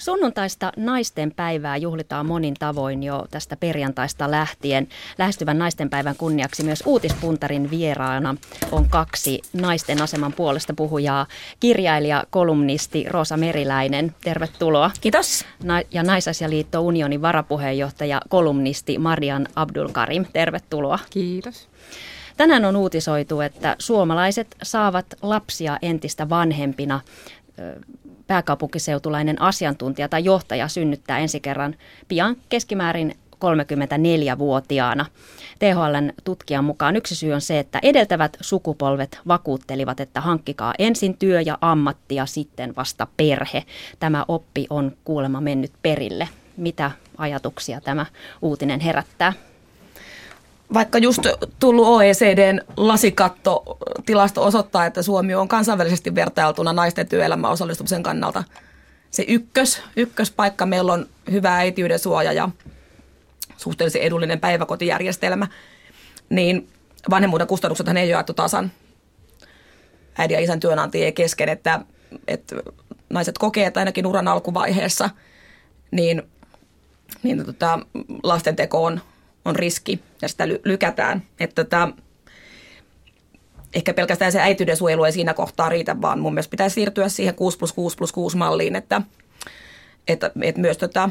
Sunnuntaista naisten päivää juhlitaan monin tavoin jo tästä perjantaista lähtien. Lähestyvän naisten päivän kunniaksi myös uutispuntarin vieraana on kaksi naisten aseman puolesta puhujaa. Kirjailija, kolumnisti Rosa Meriläinen, tervetuloa. Kiitos. Na- ja Naisasialiitto Unionin varapuheenjohtaja, kolumnisti Marian Abdulkarim, tervetuloa. Kiitos. Tänään on uutisoitu, että suomalaiset saavat lapsia entistä vanhempina pääkaupunkiseutulainen asiantuntija tai johtaja synnyttää ensi kerran pian keskimäärin 34-vuotiaana. THLn tutkijan mukaan yksi syy on se, että edeltävät sukupolvet vakuuttelivat, että hankkikaa ensin työ ja ammatti ja sitten vasta perhe. Tämä oppi on kuulemma mennyt perille. Mitä ajatuksia tämä uutinen herättää? Vaikka just tullut OECDn lasikatto-tilasto osoittaa, että Suomi on kansainvälisesti vertailtuna naisten työelämän osallistumisen kannalta se ykkös, ykköspaikka. Meillä on hyvä äitiyden suoja ja suhteellisen edullinen päiväkotijärjestelmä, niin vanhemmuuden kustannukset ei jaettu tasan äidin ja isän työnantajien kesken, että, että naiset kokee, että ainakin uran alkuvaiheessa niin, niin tota, lastenteko on on riski ja sitä lykätään. Että tota, ehkä pelkästään se äityyden suojelu ei siinä kohtaa riitä, vaan mun mielestä pitäisi siirtyä siihen 6 plus 6 plus 6 malliin, että, että, että myös tota,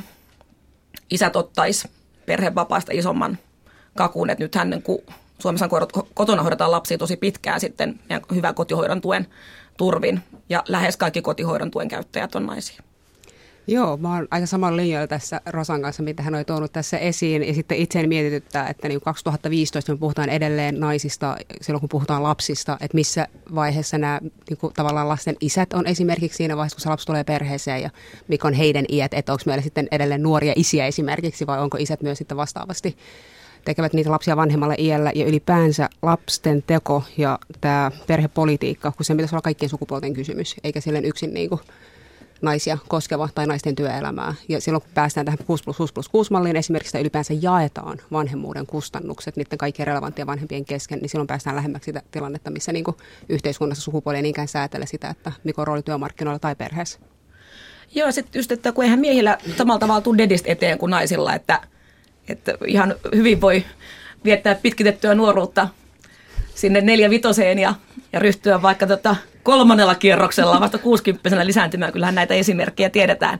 isät ottais perhevapaista isomman kakun, että nythän kun Suomessa kotona hoidetaan lapsia tosi pitkään sitten hyvän kotihoidon tuen turvin ja lähes kaikki kotihoidon tuen käyttäjät on naisia. Joo, mä oon aika samalla linjalla tässä Rosan kanssa, mitä hän oli tuonut tässä esiin. Ja sitten itseäni mietityttää, että niin 2015 me puhutaan edelleen naisista silloin, kun puhutaan lapsista, että missä vaiheessa nämä niin kuin, tavallaan lasten isät on esimerkiksi siinä vaiheessa, kun se lapsi tulee perheeseen ja mikä on heidän iät, että onko meillä sitten edelleen nuoria isiä esimerkiksi vai onko isät myös sitten vastaavasti tekevät niitä lapsia vanhemmalla iällä ja ylipäänsä lapsen teko ja tämä perhepolitiikka, kun se pitäisi olla kaikkien sukupuolten kysymys, eikä silleen yksin niin kuin naisia koskeva tai naisten työelämää. Ja silloin kun päästään tähän 6 plus 6 plus 6 malliin esimerkiksi, että ylipäänsä jaetaan vanhemmuuden kustannukset niiden kaikkien relevanttien vanhempien kesken, niin silloin päästään lähemmäksi sitä tilannetta, missä niin kuin yhteiskunnassa sukupuoli ei niinkään säätele sitä, että mikä on rooli työmarkkinoilla tai perheessä. Joo, sitten just, että kun eihän miehillä samalla tavalla tule dedistä eteen kuin naisilla, että, että ihan hyvin voi viettää pitkitettyä nuoruutta sinne neljä vitoseen ja, ja ryhtyä vaikka tota kolmannella kierroksella vasta 60 lisääntymään. Kyllähän näitä esimerkkejä tiedetään.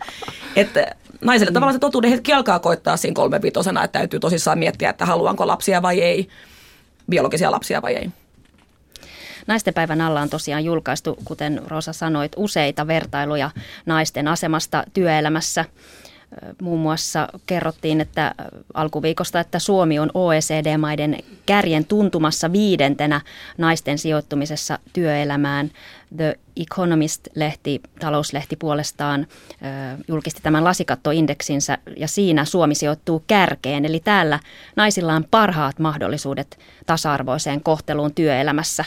Että naiselle tavallaan se totuuden hetki alkaa koittaa siinä kolmevitosena, että täytyy tosissaan miettiä, että haluanko lapsia vai ei, biologisia lapsia vai ei. Naistenpäivän alla on tosiaan julkaistu, kuten Rosa sanoit, useita vertailuja naisten asemasta työelämässä. Muun muassa kerrottiin, että alkuviikosta, että Suomi on OECD-maiden kärjen tuntumassa viidentenä naisten sijoittumisessa työelämään. The Economist-lehti, talouslehti puolestaan julkisti tämän lasikattoindeksinsä ja siinä Suomi sijoittuu kärkeen. Eli täällä naisilla on parhaat mahdollisuudet tasa-arvoiseen kohteluun työelämässä.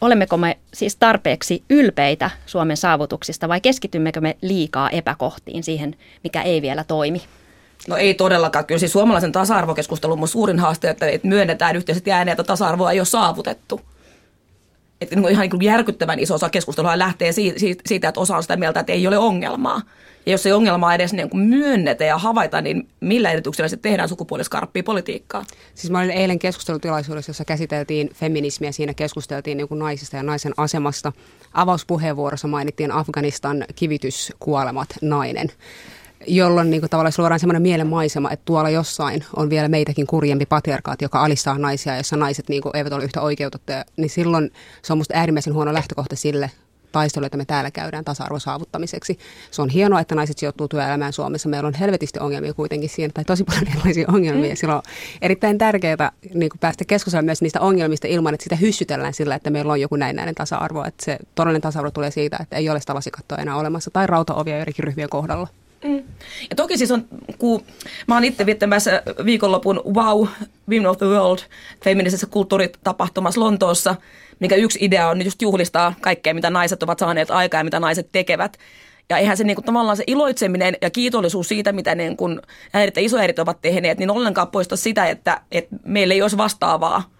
Olemmeko me siis tarpeeksi ylpeitä Suomen saavutuksista vai keskitymmekö me liikaa epäkohtiin siihen, mikä ei vielä toimi? No ei todellakaan. Kyllä siis suomalaisen tasa-arvokeskustelun suurin haaste, että myönnetään yhteisesti ääneen, että tasa-arvoa ei ole saavutettu. Että niin ihan niin järkyttävän iso osa keskustelua lähtee siitä, että osa on sitä mieltä, että ei ole ongelmaa. Ja jos ei ongelmaa edes niin kuin myönnetä ja havaita, niin millä edellytyksellä se tehdään sukupuoliskarppia politiikkaa? Siis mä olin eilen keskustelutilaisuudessa, jossa käsiteltiin feminismiä. Siinä keskusteltiin niin kuin naisista ja naisen asemasta. Avauspuheenvuorossa mainittiin Afganistan kivityskuolemat nainen jolloin niin kuin, tavallaan luodaan sellainen mielenmaisema, että tuolla jossain on vielä meitäkin kurjempi patriarkaat, joka alistaa naisia, jossa naiset niin kuin, eivät ole yhtä oikeutettuja, niin silloin se on minusta äärimmäisen huono lähtökohta sille taistelu, että me täällä käydään tasa-arvon saavuttamiseksi. Se on hienoa, että naiset sijoittuu työelämään Suomessa. Meillä on helvetisti ongelmia kuitenkin siinä, tai tosi paljon erilaisia ongelmia. Mm. Silloin on erittäin tärkeää niin päästä keskustelemaan myös niistä ongelmista ilman, että sitä hyssytellään sillä, että meillä on joku näin tasa-arvo. Että se todellinen tasa-arvo tulee siitä, että ei ole sitä lasikattoa enää olemassa, tai rautaovia joidenkin ryhmien kohdalla. Mm. Ja toki siis on, kun mä oon itse viettämässä viikonlopun Wow, Women of the World feminisessä kulttuuritapahtumassa Lontoossa, mikä yksi idea on just juhlistaa kaikkea, mitä naiset ovat saaneet aikaa ja mitä naiset tekevät. Ja eihän se niin kuin, tavallaan se iloitseminen ja kiitollisuus siitä, mitä niin kuin äidit ja isoäidit ovat tehneet, niin ollenkaan poista sitä, että, että meillä ei olisi vastaavaa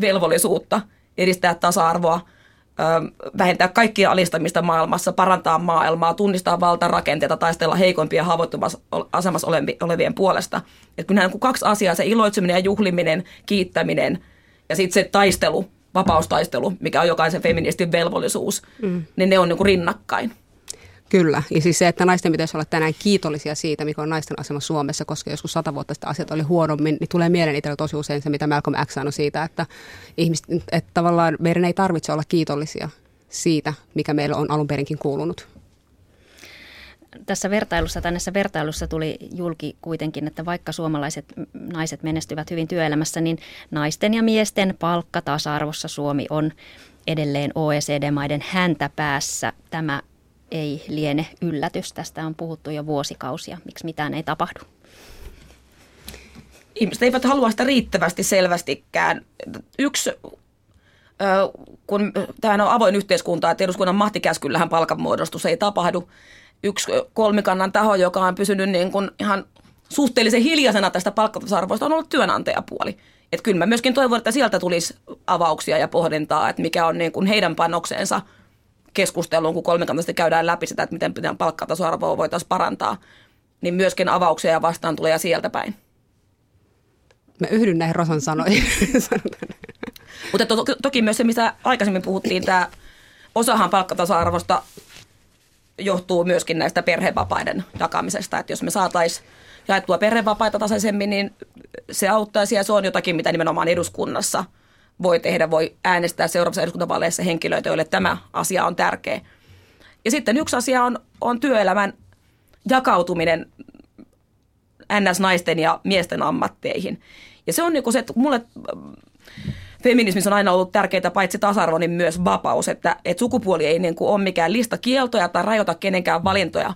velvollisuutta edistää tasa-arvoa vähentää kaikkia alistamista maailmassa, parantaa maailmaa, tunnistaa valtarakenteita, taistella heikompia ja haavoittuvassa asemassa olevien puolesta. Että kun on kaksi asiaa, se iloitseminen ja juhliminen, kiittäminen ja sitten se taistelu, vapaustaistelu, mikä on jokaisen feministin velvollisuus, mm. niin ne on niin kuin rinnakkain. Kyllä, ja siis se, että naisten pitäisi olla tänään kiitollisia siitä, mikä on naisten asema Suomessa, koska joskus sata vuotta sitten asiat oli huonommin, niin tulee mieleen itsellä tosi usein se, mitä Malcolm X sanoi siitä, että, ihmiset, että tavallaan meidän ei tarvitse olla kiitollisia siitä, mikä meillä on alun perinkin kuulunut. Tässä vertailussa, tänne vertailussa tuli julki kuitenkin, että vaikka suomalaiset naiset menestyvät hyvin työelämässä, niin naisten ja miesten palkkatasa-arvossa Suomi on edelleen OECD-maiden häntä päässä. Tämä ei liene yllätys. Tästä on puhuttu jo vuosikausia. Miksi mitään ei tapahdu? Ihmiset eivät halua sitä riittävästi selvästikään. Yksi kun tämä on avoin yhteiskunta, että eduskunnan mahtikäskyllähän palkanmuodostus ei tapahdu. Yksi kolmikannan taho, joka on pysynyt niin kuin ihan suhteellisen hiljaisena tästä palkkatasa-arvoista, on ollut työnantajapuoli. Että kyllä mä myöskin toivon, että sieltä tulisi avauksia ja pohdintaa, että mikä on niin kuin heidän panoksensa keskusteluun, kun kolmikantaisesti käydään läpi sitä, että miten palkkatasa-arvoa voitaisiin parantaa, niin myöskin avauksia ja vastaan tulee sieltä päin. Mä yhdyn näihin Rosan sanoihin. Mutta to, toki myös se, mistä aikaisemmin puhuttiin, tämä osahan palkkatasa-arvosta johtuu myöskin näistä perhevapaiden jakamisesta. Että jos me saataisiin jaettua perhevapaita tasaisemmin, niin se auttaisi ja se on jotakin, mitä nimenomaan eduskunnassa voi tehdä. Voi äänestää seuraavassa eduskuntavaaleissa henkilöitä, joille tämä asia on tärkeä. Ja sitten yksi asia on, on työelämän jakautuminen NS-naisten ja miesten ammatteihin. Ja se on niin se, että mulle feminismissä on aina ollut tärkeää paitsi tasa-arvo, niin myös vapaus, että, että sukupuoli ei niin ole mikään lista kieltoja tai rajoita kenenkään valintoja,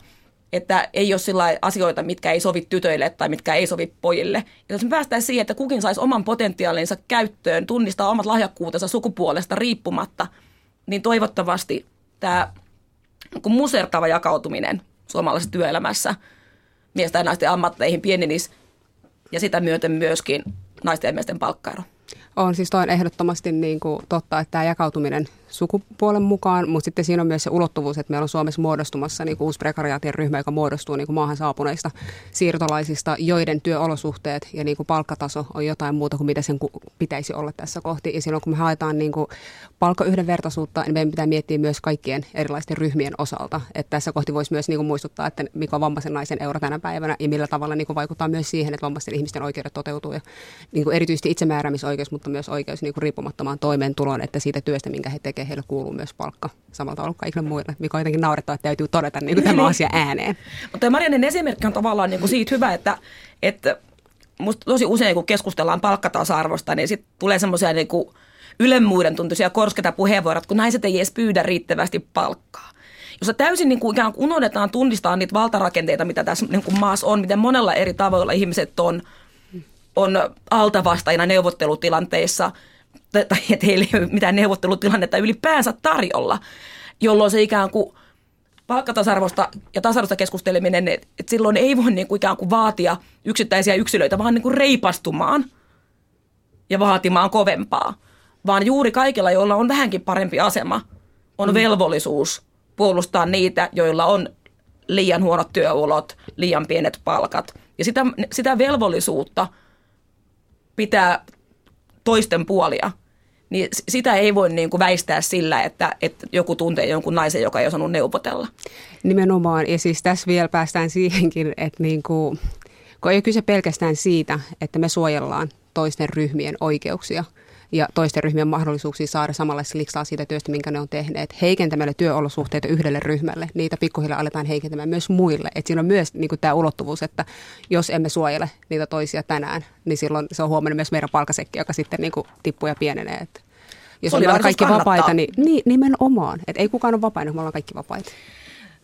että ei ole sillä asioita, mitkä ei sovi tytöille tai mitkä ei sovi pojille. Ja jos me päästään siihen, että kukin saisi oman potentiaalinsa käyttöön, tunnistaa omat lahjakkuutensa sukupuolesta riippumatta, niin toivottavasti tämä niin musertava jakautuminen suomalaisessa työelämässä miesten ja naisten ammatteihin pienenisi ja sitä myöten myöskin naisten ja miesten palkkaero. On siis toi on ehdottomasti niin kuin totta, että tämä jakautuminen sukupuolen mukaan, mutta sitten siinä on myös se ulottuvuus, että meillä on Suomessa muodostumassa niin kuin uusi prekariaatin ryhmä, joka muodostuu niin kuin maahan saapuneista siirtolaisista, joiden työolosuhteet ja niin kuin palkkataso on jotain muuta kuin mitä sen pitäisi olla tässä kohti. Ja silloin kun me haetaan niin kuin palkkayhdenvertaisuutta, niin meidän pitää miettiä myös kaikkien erilaisten ryhmien osalta. Että tässä kohti voisi myös niin kuin muistuttaa, että mikä on vammaisen naisen euro tänä päivänä ja millä tavalla niin kuin vaikuttaa myös siihen, että vammaisten ihmisten oikeudet toteutuu. Ja niin kuin erityisesti itsemääräämisoikeus, mutta myös oikeus niin kuin riippumattomaan toimeentuloon, että siitä työstä, minkä he tekevät heille kuuluu myös palkka samalla tavalla kuin kaikille muille, mikä on jotenkin naurettava, että täytyy todeta niin kuin tämä niin. asia ääneen. Mutta Marianen esimerkki on tavallaan niin kuin siitä hyvä, että, että musta tosi usein kun keskustellaan palkkatasa-arvosta, niin sitten tulee semmoisia niin kuin ylemmuuden tuntuisia korsketa puheenvuorot, kun naiset ei edes pyydä riittävästi palkkaa jossa täysin niin kuin ikään kuin unohdetaan tunnistaa niitä valtarakenteita, mitä tässä niin kuin maassa on, miten monella eri tavoilla ihmiset on, on altavastaina neuvottelutilanteissa – tai että heillä ei ole mitään neuvottelutilannetta ylipäänsä tarjolla, jolloin se ikään kuin palkkatasarvosta ja tasa keskusteleminen, että silloin ei voi niin kuin ikään kuin vaatia yksittäisiä yksilöitä, vaan niin kuin reipastumaan ja vaatimaan kovempaa. Vaan juuri kaikilla, joilla on vähänkin parempi asema, on mm. velvollisuus puolustaa niitä, joilla on liian huonot työolot, liian pienet palkat. Ja sitä, sitä velvollisuutta pitää toisten puolia, niin sitä ei voi niin kuin väistää sillä, että, että joku tuntee jonkun naisen, joka ei osannut neuvotella. Nimenomaan, ja siis tässä vielä päästään siihenkin, että niin kuin, kun ei kyse pelkästään siitä, että me suojellaan toisten ryhmien oikeuksia – ja toisten ryhmien mahdollisuuksia saada samanlaista liksaa siitä työstä, minkä ne on tehneet. Heikentämällä työolosuhteita yhdelle ryhmälle, niitä pikkuhiljaa aletaan heikentämään myös muille. Et siinä on myös niin tämä ulottuvuus, että jos emme suojele niitä toisia tänään, niin silloin se on huomannut myös meidän palkasekki, joka sitten niin tippuu ja pienenee. Et jos ollaan kaikki kannattaa. vapaita, niin, niin nimenomaan. Et ei kukaan ole vapaina, me ollaan kaikki vapaita.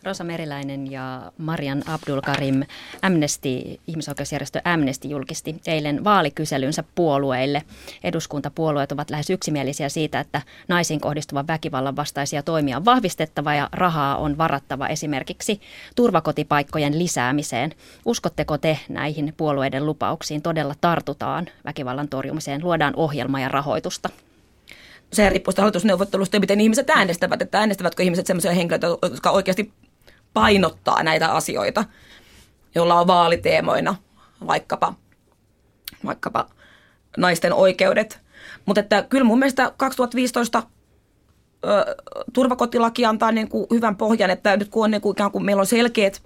Rosa Meriläinen ja Marian Abdul Karim Amnesty, ihmisoikeusjärjestö Amnesty julkisti eilen vaalikyselynsä puolueille. Eduskuntapuolueet ovat lähes yksimielisiä siitä, että naisiin kohdistuvan väkivallan vastaisia toimia on vahvistettava ja rahaa on varattava esimerkiksi turvakotipaikkojen lisäämiseen. Uskotteko te näihin puolueiden lupauksiin todella tartutaan väkivallan torjumiseen, luodaan ohjelma ja rahoitusta? se riippuu sitä hallitusneuvottelusta ja miten ihmiset äänestävät, että äänestävätkö ihmiset sellaisia henkilöitä, jotka oikeasti painottaa näitä asioita, joilla on vaaliteemoina vaikkapa, vaikkapa naisten oikeudet. Mutta että kyllä mun mielestä 2015 ö, turvakotilaki antaa niin kuin hyvän pohjan, että nyt kun, on niin kuin, ikään kuin meillä on selkeät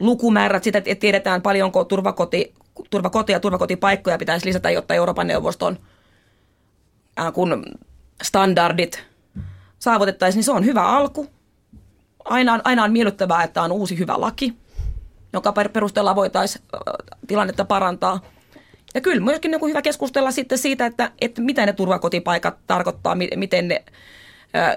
lukumäärät, sitä että tiedetään paljonko turvakoti, turvakoti ja turvakotipaikkoja pitäisi lisätä, jotta Euroopan neuvoston kun standardit saavutettaisiin, niin se on hyvä alku. Aina on, aina on miellyttävää, että on uusi hyvä laki, jonka perusteella voitaisiin tilannetta parantaa. Ja kyllä myöskin on hyvä keskustella sitten siitä, että, että mitä ne turvakotipaikat tarkoittaa, miten ne,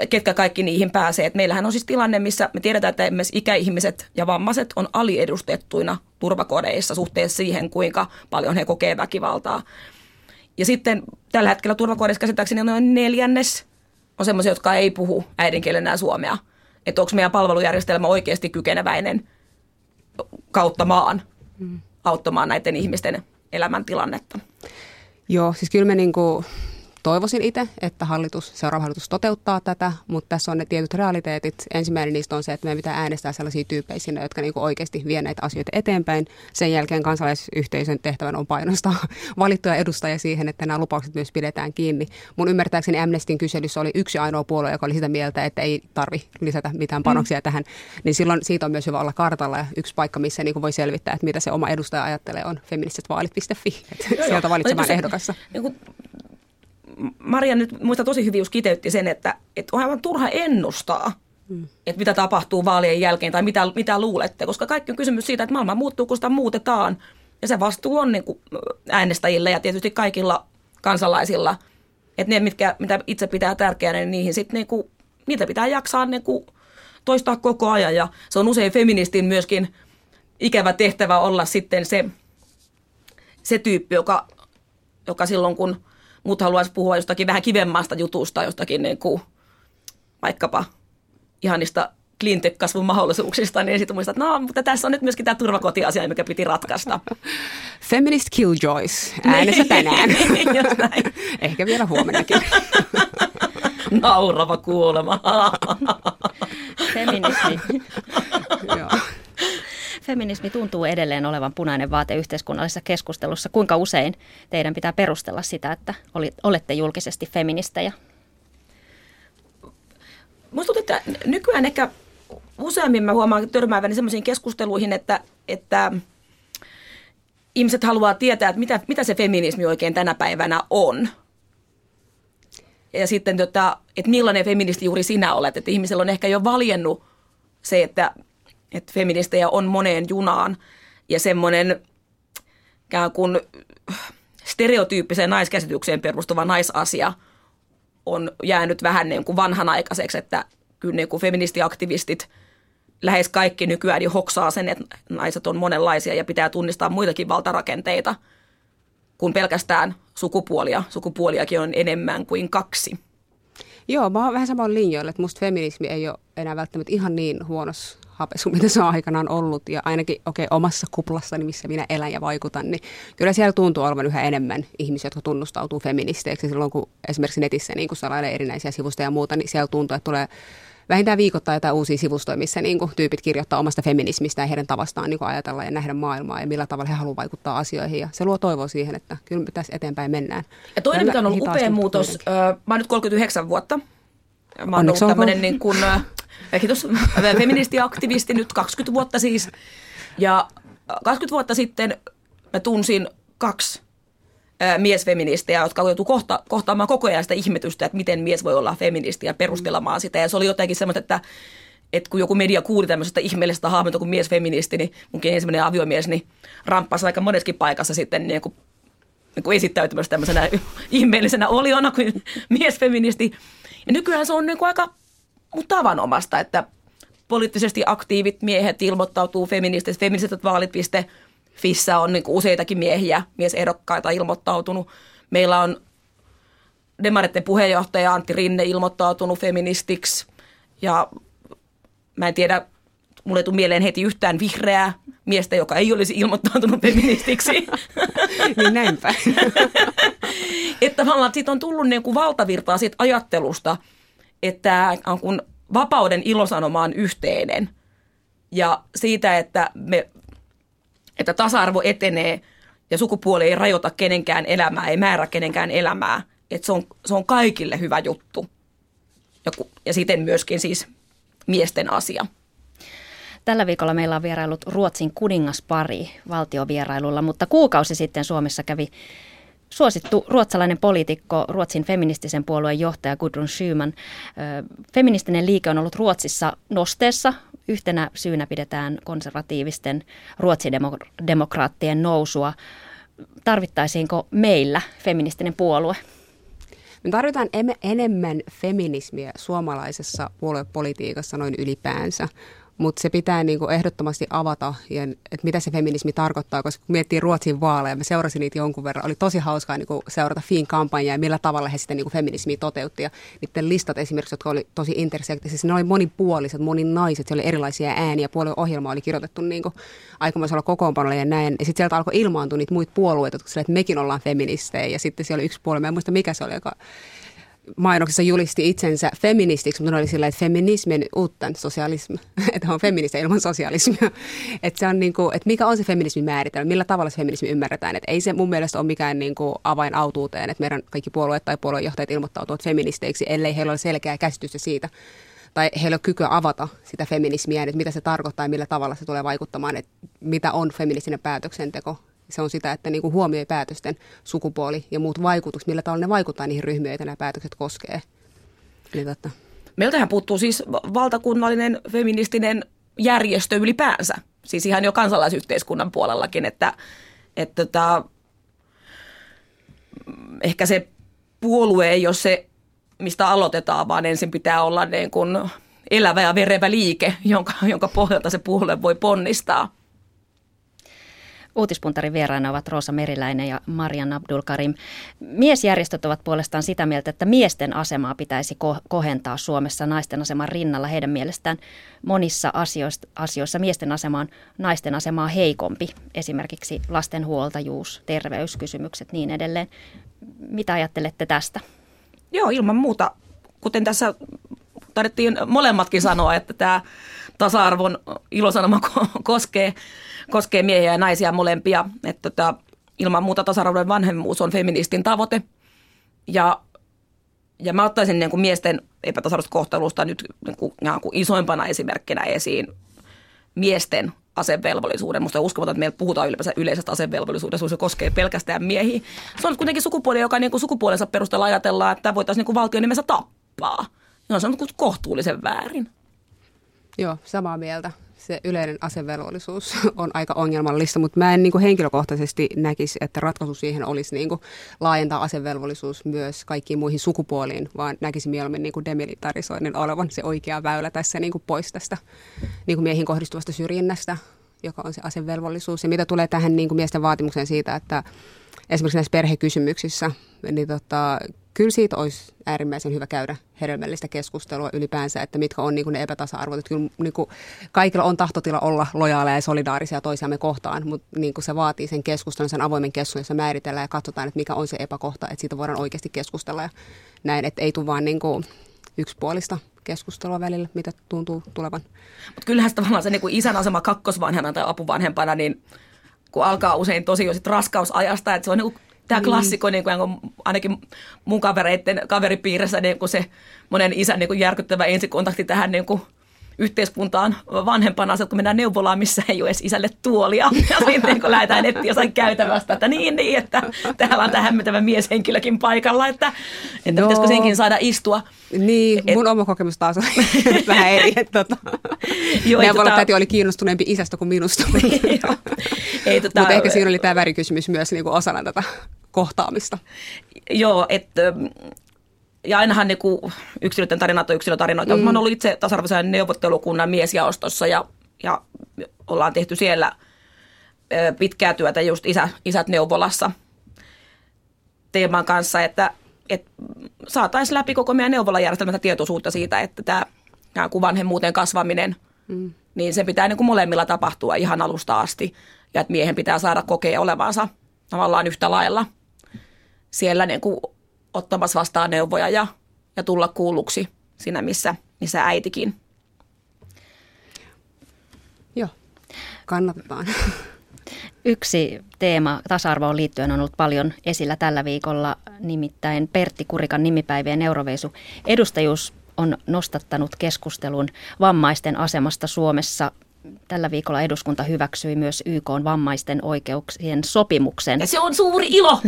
ketkä kaikki niihin pääsee. Et meillähän on siis tilanne, missä me tiedetään, että myös ikäihmiset ja vammaiset on aliedustettuina turvakodeissa suhteessa siihen, kuinka paljon he kokee väkivaltaa. Ja sitten tällä hetkellä turvakodeissa käsittääkseni noin neljännes on sellaisia, jotka ei puhu äidinkielenä suomea. Että onko meidän palvelujärjestelmä oikeasti kykeneväinen kautta maan mm. auttamaan näiden ihmisten elämäntilannetta. Joo, siis kyllä me niin kuin toivoisin itse, että hallitus, seuraava hallitus toteuttaa tätä, mutta tässä on ne tietyt realiteetit. Ensimmäinen niistä on se, että meidän pitää äänestää sellaisia tyyppejä sinne, jotka niin oikeasti vie näitä asioita eteenpäin. Sen jälkeen kansalaisyhteisön tehtävän on painostaa valittuja edustajia siihen, että nämä lupaukset myös pidetään kiinni. Mun ymmärtääkseni Amnestin kyselyssä oli yksi ainoa puolue, joka oli sitä mieltä, että ei tarvi lisätä mitään panoksia mm. tähän. Niin silloin siitä on myös hyvä olla kartalla ja yksi paikka, missä niin voi selvittää, että mitä se oma edustaja ajattelee, on feministisetvaalit.fi. Sieltä valitsemaan ehdokassa. Niin Maria nyt muista tosi hyvin just kiteytti sen, että, että on aivan turha ennustaa, hmm. että mitä tapahtuu vaalien jälkeen tai mitä, mitä luulette, koska kaikki on kysymys siitä, että maailma muuttuu, kun sitä muutetaan. Ja se vastuu on niin kuin äänestäjille ja tietysti kaikilla kansalaisilla, että ne, mitkä, mitä itse pitää tärkeänä, niin niihin sitten niin kuin, niitä pitää jaksaa niin kuin toistaa koko ajan. Ja se on usein feministin myöskin ikävä tehtävä olla sitten se, se tyyppi, joka, joka silloin kun – muut haluaisi puhua jostakin vähän kivemmasta jutusta, jostakin niin kuin, vaikkapa ihanista cleantech-kasvun mahdollisuuksista, niin sitten muistat, että no, mutta tässä on nyt myöskin tämä turvakotiasia, mikä piti ratkaista. Feminist Killjoys äänessä niin. tänään. Ehkä vielä huomennakin. Naurava kuolema. Feminismi. Feminismi tuntuu edelleen olevan punainen vaate yhteiskunnallisessa keskustelussa. Kuinka usein teidän pitää perustella sitä, että olette julkisesti feministejä? Minusta että nykyään ehkä useammin mä huomaan törmääväni sellaisiin keskusteluihin, että, että ihmiset haluaa tietää, että mitä, mitä se feminismi oikein tänä päivänä on. Ja sitten, tota, että millainen feministi juuri sinä olet. Että ihmisellä on ehkä jo valjennut se, että että feministejä on moneen junaan ja semmoinen ikään kuin stereotyyppiseen naiskäsitykseen perustuva naisasia on jäänyt vähän niin kuin vanhanaikaiseksi, että kyllä niin kuin feministiaktivistit lähes kaikki nykyään jo hoksaa sen, että naiset on monenlaisia ja pitää tunnistaa muitakin valtarakenteita kuin pelkästään sukupuolia. Sukupuoliakin on enemmän kuin kaksi. Joo, mä oon vähän samoin linjoilla, että musta feminismi ei ole enää välttämättä ihan niin huonossa hapesu, mitä se on aikanaan ollut. Ja ainakin okay, omassa kuplassani, missä minä elän ja vaikutan, niin kyllä siellä tuntuu olevan yhä enemmän ihmisiä, jotka tunnustautuu feministeiksi. Silloin kun esimerkiksi netissä niin kun salailee erinäisiä sivustoja ja muuta, niin siellä tuntuu, että tulee vähintään viikoittain jotain uusia sivustoja, missä niin kuin, tyypit kirjoittaa omasta feminismistä ja heidän tavastaan niin kuin, ajatella ja nähdä maailmaa ja millä tavalla he haluavat vaikuttaa asioihin. Ja se luo toivoa siihen, että kyllä me tässä eteenpäin mennään. Ja toinen, mikä on ollut upea muutos, äh, mä oon nyt 39 vuotta. Mä oon ollut tämmöinen niin kuin, kiitos, feministiaktivisti nyt 20 vuotta siis. Ja 20 vuotta sitten mä tunsin kaksi miesfeministejä, jotka joutuu kohta, kohtaamaan koko ajan sitä ihmetystä, että miten mies voi olla feministi ja perustelemaan sitä. Ja se oli jotenkin semmoista, että, että kun joku media kuuli tämmöisestä ihmeellisestä hahmota kuin miesfeministi, niin munkin ensimmäinen aviomies, niin ramppasi aika moneskin paikassa sitten niin kuin, niin kuin esittäytymässä tämmöisenä ihmeellisenä oliona kuin miesfeministi. Ja nykyään se on niin kuin aika tavanomasta, että poliittisesti aktiivit miehet ilmoittautuu feminististä. Feministiset vaalit.fissä on niin useitakin miehiä, miesehdokkaita ilmoittautunut. Meillä on Demaritten puheenjohtaja Antti Rinne ilmoittautunut feministiksi ja mä en tiedä, mulle ei tule mieleen heti yhtään vihreää miestä, joka ei olisi ilmoittautunut feministiksi. niin näinpä. että tavallaan siitä on tullut niin kuin valtavirtaa siitä ajattelusta, että on kun vapauden ilosanoma on yhteinen ja siitä, että, me, että tasa-arvo etenee ja sukupuoli ei rajoita kenenkään elämää, ei määrä kenenkään elämää, että se on, se on kaikille hyvä juttu ja, ja siten myöskin siis miesten asia. Tällä viikolla meillä on vierailut Ruotsin kuningaspari valtiovierailulla, mutta kuukausi sitten Suomessa kävi suosittu ruotsalainen poliitikko, Ruotsin feministisen puolueen johtaja Gudrun Schyman. Feministinen liike on ollut Ruotsissa nosteessa. Yhtenä syynä pidetään konservatiivisten ruotsidemokraattien nousua. Tarvittaisiinko meillä feministinen puolue? Me tarvitaan enemmän feminismiä suomalaisessa puoluepolitiikassa noin ylipäänsä mutta se pitää niin kuin ehdottomasti avata, ja, että mitä se feminismi tarkoittaa, koska kun miettii Ruotsin vaaleja, mä seurasin niitä jonkun verran, oli tosi hauskaa niin kuin seurata Fin-kampanjaa ja millä tavalla he sitten niin kuin feminismiä toteutti. Ja niiden listat esimerkiksi, jotka oli tosi intersektisiä, ne oli monipuoliset, moninaiset, siellä oli erilaisia ääniä, puolueohjelma oli kirjoitettu niin kuin aikamoisella kokoonpanolla ja näin. Ja sitten sieltä alkoi ilmaantua niitä muita puolueita, että mekin ollaan feministejä, ja sitten siellä oli yksi puolue, mä en muista mikä se oli, joka mainoksessa julisti itsensä feministiksi, mutta ne oli sillä, että feminismin uuttan sosialismi, että on feministi ilman sosialismia. että se on niin kuin, että mikä on se feminismin määritelmä, millä tavalla se feminismi ymmärretään. Että ei se mun mielestä ole mikään niin kuin avain autuuteen, että meidän kaikki puolueet tai puoluejohtajat ilmoittautuvat feministeiksi, ellei heillä ole selkeää käsitystä siitä, tai heillä on kykyä avata sitä feminismiä, että mitä se tarkoittaa ja millä tavalla se tulee vaikuttamaan, että mitä on feministinen päätöksenteko se on sitä, että niin kuin huomioi päätösten sukupuoli ja muut vaikutukset, millä tavalla ne vaikuttaa niihin ryhmiin, joita nämä päätökset koskee. Eli totta. Meiltähän puuttuu siis valtakunnallinen feministinen järjestö ylipäänsä, siis ihan jo kansalaisyhteiskunnan puolellakin, että, että tota, ehkä se puolue ei ole se, mistä aloitetaan, vaan ensin pitää olla niin kuin elävä ja verevä liike, jonka, jonka pohjalta se puolue voi ponnistaa. Uutispuntarin vieraina ovat Roosa Meriläinen ja Marian Abdulkarim. Miesjärjestöt ovat puolestaan sitä mieltä, että miesten asemaa pitäisi ko- kohentaa Suomessa naisten aseman rinnalla. Heidän mielestään monissa asioissa, asioissa miesten asema on naisten asemaa heikompi. Esimerkiksi lastenhuoltajuus, terveyskysymykset, niin edelleen. Mitä ajattelette tästä? Joo, ilman muuta. Kuten tässä tarvittiin molemmatkin sanoa, että tämä tasa-arvon ilosanoma koskee koskee miehiä ja naisia molempia. Että tota, ilman muuta tasa-arvoinen vanhemmuus on feministin tavoite. Ja, ja mä ottaisin niin kuin miesten epätasarvoista kohtelusta nyt niin kuin, niin kuin isoimpana esimerkkinä esiin miesten asevelvollisuuden. Musta on uskomaton, että meillä puhutaan ylipäänsä yleisestä asevelvollisuudesta, se koskee pelkästään miehiä. Se on kuitenkin sukupuoli, joka niin kuin sukupuolensa perusteella ajatellaan, että voitaisiin niin kuin valtion nimessä tappaa. Se on kohtuullisen väärin. Joo, samaa mieltä se yleinen asevelvollisuus on aika ongelmallista, mutta mä en niin kuin henkilökohtaisesti näkisi, että ratkaisu siihen olisi niin kuin laajentaa asevelvollisuus myös kaikkiin muihin sukupuoliin, vaan näkisi mieluummin niin kuin demilitarisoinnin olevan se oikea väylä tässä niin kuin pois tästä niin kuin miehiin kohdistuvasta syrjinnästä, joka on se asevelvollisuus. Ja mitä tulee tähän niin kuin miesten vaatimukseen siitä, että esimerkiksi näissä perhekysymyksissä, niin tota, kyllä siitä olisi äärimmäisen hyvä käydä hedelmällistä keskustelua ylipäänsä, että mitkä on niin ne epätasa-arvot. Että kyllä niin kuin, kaikilla on tahtotila olla lojaaleja ja solidaarisia toisiamme kohtaan, mutta niin kuin se vaatii sen keskustelun, sen avoimen keskustelun, jossa määritellään ja katsotaan, että mikä on se epäkohta, että siitä voidaan oikeasti keskustella ja näin, että ei tule vaan niin kuin yksipuolista keskustelua välillä, mitä tuntuu tulevan. Mutta kyllähän tavallaan se niin kuin isän asema kakkosvanhempana tai apuvanhempana, niin kun alkaa usein tosi jo sit raskausajasta, että se on niin tämä niin. klassikko, niin kuin, ainakin mun kavereiden kaveripiirissä niin kuin se monen isän niin kuin järkyttävä ensikontakti tähän niin kuin yhteiskuntaan vanhempana, kun mennään neuvolaan, missä ei ole edes isälle tuolia. Ja sitten kun lähdetään etsiä jossain käytävästä, että niin, niin, että täällä on tämä hämmentävä mieshenkilökin paikalla, että, että no. pitäisikö senkin saada istua. Niin, Et, mun oma kokemus taas on vähän eri. Että, tota, Joo, tota, oli kiinnostuneempi isästä kuin minusta. tota, Mutta ehkä siinä oli tämä värikysymys myös niin kuin osana tätä kohtaamista. Joo, että ja ainahan niin yksilöiden tarinat on yksilötarinoita. Mm. Mä oon ollut itse tasa-arvoisen neuvottelukunnan miesjaostossa ja, ja ollaan tehty siellä pitkää työtä just isä, isät neuvolassa teeman kanssa, että, että saataisiin läpi koko meidän neuvolajärjestelmästä tietoisuutta siitä, että tämä, tämä vanhemmuuteen kasvaminen, mm. niin se pitää niin kuin molemmilla tapahtua ihan alusta asti ja että miehen pitää saada kokea olevansa tavallaan yhtä lailla – siellä niin kuin ottamassa vastaan neuvoja ja, ja tulla kuulluksi siinä, missä, missä äitikin. Joo, kannatetaan. Yksi teema tasa-arvoon liittyen on ollut paljon esillä tällä viikolla, nimittäin Pertti Kurikan nimipäivien Euroveisu edustajuus on nostattanut keskustelun vammaisten asemasta Suomessa. Tällä viikolla eduskunta hyväksyi myös YK vammaisten oikeuksien sopimuksen. Ja se on suuri ilo!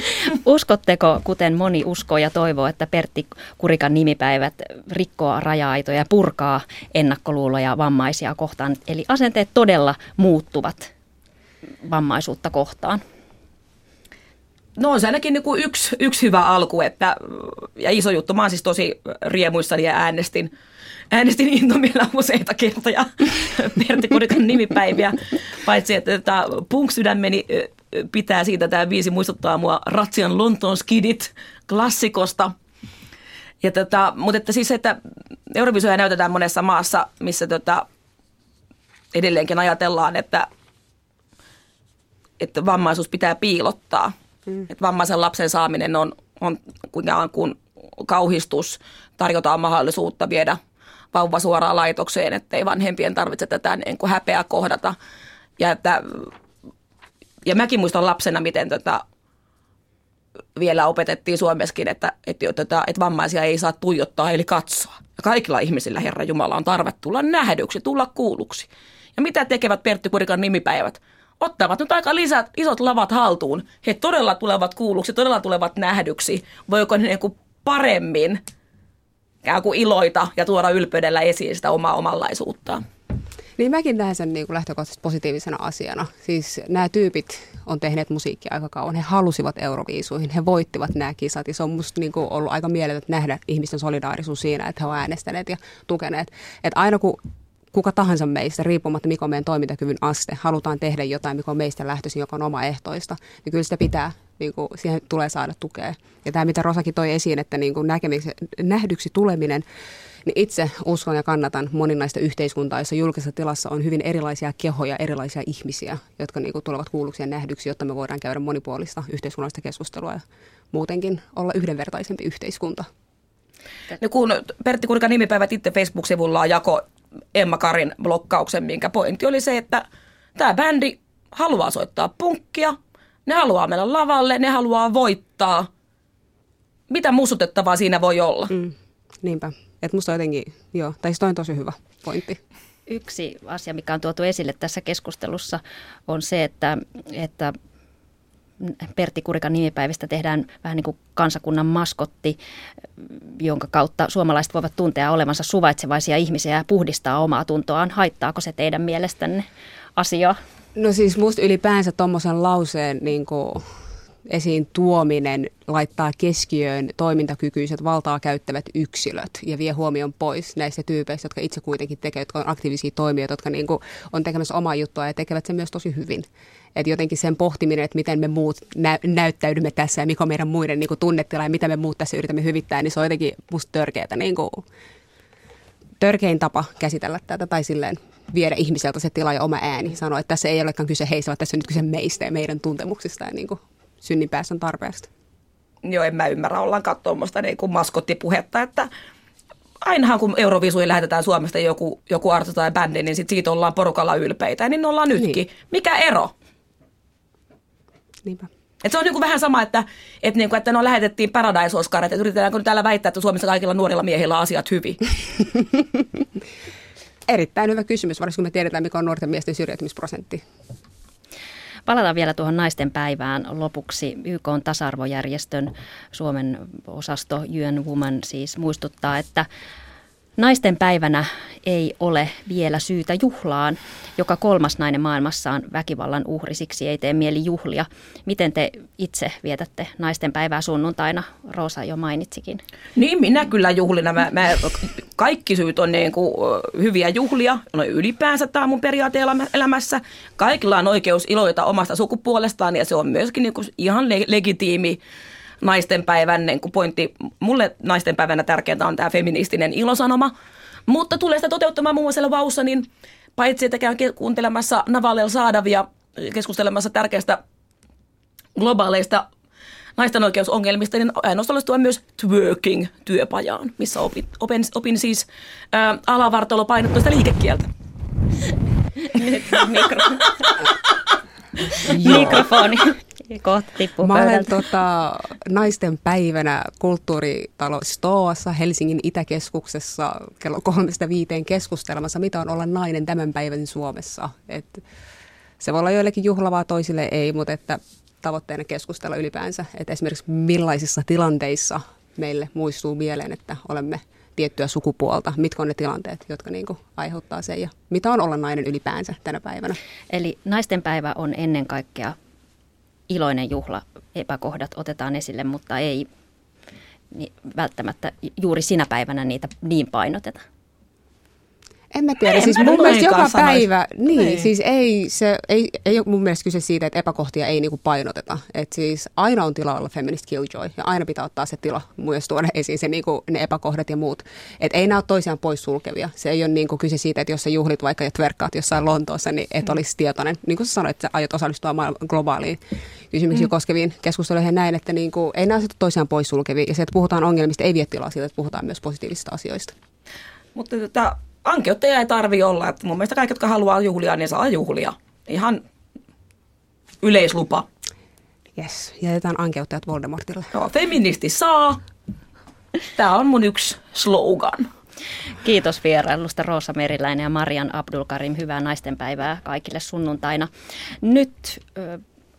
Uskotteko, kuten moni uskoo ja toivoo, että Pertti Kurikan nimipäivät rikkoa raja-aitoja ja purkaa ennakkoluuloja vammaisia kohtaan? Eli asenteet todella muuttuvat vammaisuutta kohtaan? No on se ainakin niin kuin yksi, yksi hyvä alku että, ja iso juttu. Mä oon siis tosi riemuissani ja äänestin, äänestin intomielellä useita kertoja Pertti Kurikan nimipäiviä. Paitsi, että tämä punk-sydämeni pitää siitä, tämä viisi muistuttaa mua Ratsian Lontoon Skidit klassikosta. Ja tota, mutta että siis, että Eurovisioja näytetään monessa maassa, missä tota, edelleenkin ajatellaan, että että vammaisuus pitää piilottaa. Mm. Että vammaisen lapsen saaminen on, on kuin kauhistus, tarjotaan mahdollisuutta viedä vauva suoraan laitokseen, ettei vanhempien tarvitse tätä niin kuin häpeää kohdata. Ja, että, ja mäkin muistan lapsena, miten tätä vielä opetettiin Suomessakin, että, että, että, että vammaisia ei saa tuijottaa eli katsoa. Ja kaikilla ihmisillä, Herra Jumala, on tarve tulla nähdyksi, tulla kuulluksi. Ja mitä tekevät Pertti Kurikan nimipäivät? ottavat nyt aika lisät, isot lavat haltuun. He todella tulevat kuulluksi, todella tulevat nähdyksi. Voiko ne niin paremmin kuin iloita ja tuoda ylpeydellä esiin sitä omaa omanlaisuuttaan? Niin mäkin näen sen niin kuin lähtökohtaisesti positiivisena asiana. Siis nämä tyypit on tehneet musiikkia aika kauan. He halusivat Euroviisuihin, he voittivat nämä kisat ja se on musta niin kuin ollut aika mieletöntä nähdä ihmisten solidaarisuus siinä, että he ovat äänestäneet ja tukeneet. Että aina kun kuka tahansa meistä, riippumatta mikä on meidän toimintakyvyn aste, halutaan tehdä jotain, mikä on meistä lähtöisin, joka on omaehtoista, niin kyllä sitä pitää, niin kuin, siihen tulee saada tukea. Ja tämä, mitä Rosakin toi esiin, että niin kuin nähdyksi tuleminen, niin itse uskon ja kannatan moninaista yhteiskuntaa, jossa julkisessa tilassa on hyvin erilaisia kehoja, erilaisia ihmisiä, jotka niin kuin, tulevat kuulluksi ja nähdyksi, jotta me voidaan käydä monipuolista yhteiskunnallista keskustelua ja muutenkin olla yhdenvertaisempi yhteiskunta. No kun Pertti Kurikan nimipäivät itse Facebook-sivullaan jako Emma Karin blokkauksen, minkä pointti oli se, että tämä bändi haluaa soittaa punkkia, ne haluaa mennä lavalle, ne haluaa voittaa. Mitä musutettavaa siinä voi olla? Mm, niinpä. Että musta jotenkin, joo, tai siis toi on tosi hyvä pointti. Yksi asia, mikä on tuotu esille tässä keskustelussa, on se, että, että Pertti Kurikan nimipäivistä tehdään vähän niin kuin kansakunnan maskotti, jonka kautta suomalaiset voivat tuntea olevansa suvaitsevaisia ihmisiä ja puhdistaa omaa tuntoaan. Haittaako se teidän mielestänne asiaa? No siis musta ylipäänsä tuommoisen lauseen niin kuin esiin tuominen laittaa keskiöön toimintakykyiset valtaa käyttävät yksilöt ja vie huomion pois näistä tyypeistä, jotka itse kuitenkin tekevät, jotka on aktiivisia toimijoita, jotka niin kuin on tekemässä omaa juttua ja tekevät sen myös tosi hyvin. Että jotenkin sen pohtiminen, että miten me muut nä- näyttäydymme tässä ja mikä on meidän muiden niin kuin tunnetila ja mitä me muut tässä yritämme hyvittää, niin se on jotenkin musta törkeätä niin kuin, törkein tapa käsitellä tätä tai silleen viedä ihmiseltä se tila ja oma ääni. Sanoa, että tässä ei olekaan kyse heistä, vaan tässä on nyt kyse meistä ja meidän tuntemuksista ja niin kuin synninpäästön tarpeesta. Joo, en mä ymmärrä ollenkaan tuommoista niin kuin maskottipuhetta, että ainahan kun Eurovisuihin lähetetään Suomesta joku, joku artisti tai bändi, niin sit siitä ollaan porukalla ylpeitä, niin ollaan nytkin. Niin. Mikä ero? Niinpä. Et se on niin kuin vähän sama, että, että, niin kuin, että no lähetettiin Paradise Oscar, että yritetäänkö täällä väittää, että Suomessa kaikilla nuorilla miehillä on asiat hyvin? Erittäin hyvä kysymys, varsinkin kun me tiedetään, mikä on nuorten miesten syrjäytymisprosentti. Palataan vielä tuohon naisten päivään lopuksi. YK on tasa-arvojärjestön Suomen osasto UN Woman siis muistuttaa, että Naisten päivänä ei ole vielä syytä juhlaan. Joka kolmas nainen maailmassa on väkivallan uhri, siksi ei tee mieli juhlia. Miten te itse vietätte naisten päivää sunnuntaina? Roosa jo mainitsikin. Niin, minä kyllä juhlina. Mä, mä, kaikki syyt on niin kuin hyviä juhlia. No ylipäänsä tämä on mun periaate elämässä. Kaikilla on oikeus iloita omasta sukupuolestaan ja se on myöskin niin kuin ihan le- legitiimi naistenpäivän niin pointti. Mulle naistenpäivänä tärkeintä on tämä feministinen ilosanoma, mutta tulee sitä toteuttamaan muun muassa Vaussa, niin paitsi että käyn kuuntelemassa Navalel Saadavia keskustelemassa tärkeistä globaaleista naisten oikeusongelmista, niin aina osallistua myös twerking-työpajaan, missä opin, opin, opin siis ää, alavartalopainottoista liikekieltä. Mikro. mikrofoni kohta tippuu Mä olen tota, naisten päivänä kulttuuritalo Stoassa Helsingin Itäkeskuksessa kello kolmesta viiteen keskustelemassa, mitä on olla nainen tämän päivän Suomessa. Et se voi olla joillekin juhlavaa, toisille ei, mutta että tavoitteena keskustella ylipäänsä, että esimerkiksi millaisissa tilanteissa meille muistuu mieleen, että olemme tiettyä sukupuolta, mitkä on ne tilanteet, jotka niin kuin aiheuttaa sen ja mitä on olla nainen ylipäänsä tänä päivänä. Eli naistenpäivä on ennen kaikkea iloinen juhla. Epäkohdat otetaan esille, mutta ei niin välttämättä juuri sinä päivänä niitä niin painoteta. En mä tiedä, En siis mä mun mielestä joka sanoisi. päivä, niin, Niin. siis ei, se, ei, ei ole mun mielestä kyse siitä, että epäkohtia ei niinku painoteta. Et siis aina on tila olla feminist killjoy ja aina pitää ottaa se tila myös tuoda esiin se, niinku, ne epäkohdat ja muut. Et ei nämä ole toisiaan pois sulkevia. Se ei ole niinku kyse siitä, että jos sä juhlit vaikka ja tverkkaat jossain Lontoossa, niin et olisi tietoinen. Niin kuin sä sanoit, että sä aiot osallistua maailman globaaliin kysymyksiin mm. koskeviin keskusteluihin ja näin, että niinku, ei nämä ole toisiaan pois sulkevia. Ja se, että puhutaan ongelmista, ei vie tilaa siitä, että puhutaan myös positiivisista asioista. Mutta tota, ankeuttajia ei tarvi olla. Että mun mielestä kaikki, jotka haluaa juhlia, niin saa juhlia. Ihan yleislupa. Yes, jätetään ankeuttajat Voldemortille. Joo, feministi saa. Tämä on mun yksi slogan. Kiitos vierailusta Roosa Meriläinen ja Marian Abdulkarim. Hyvää naistenpäivää kaikille sunnuntaina. Nyt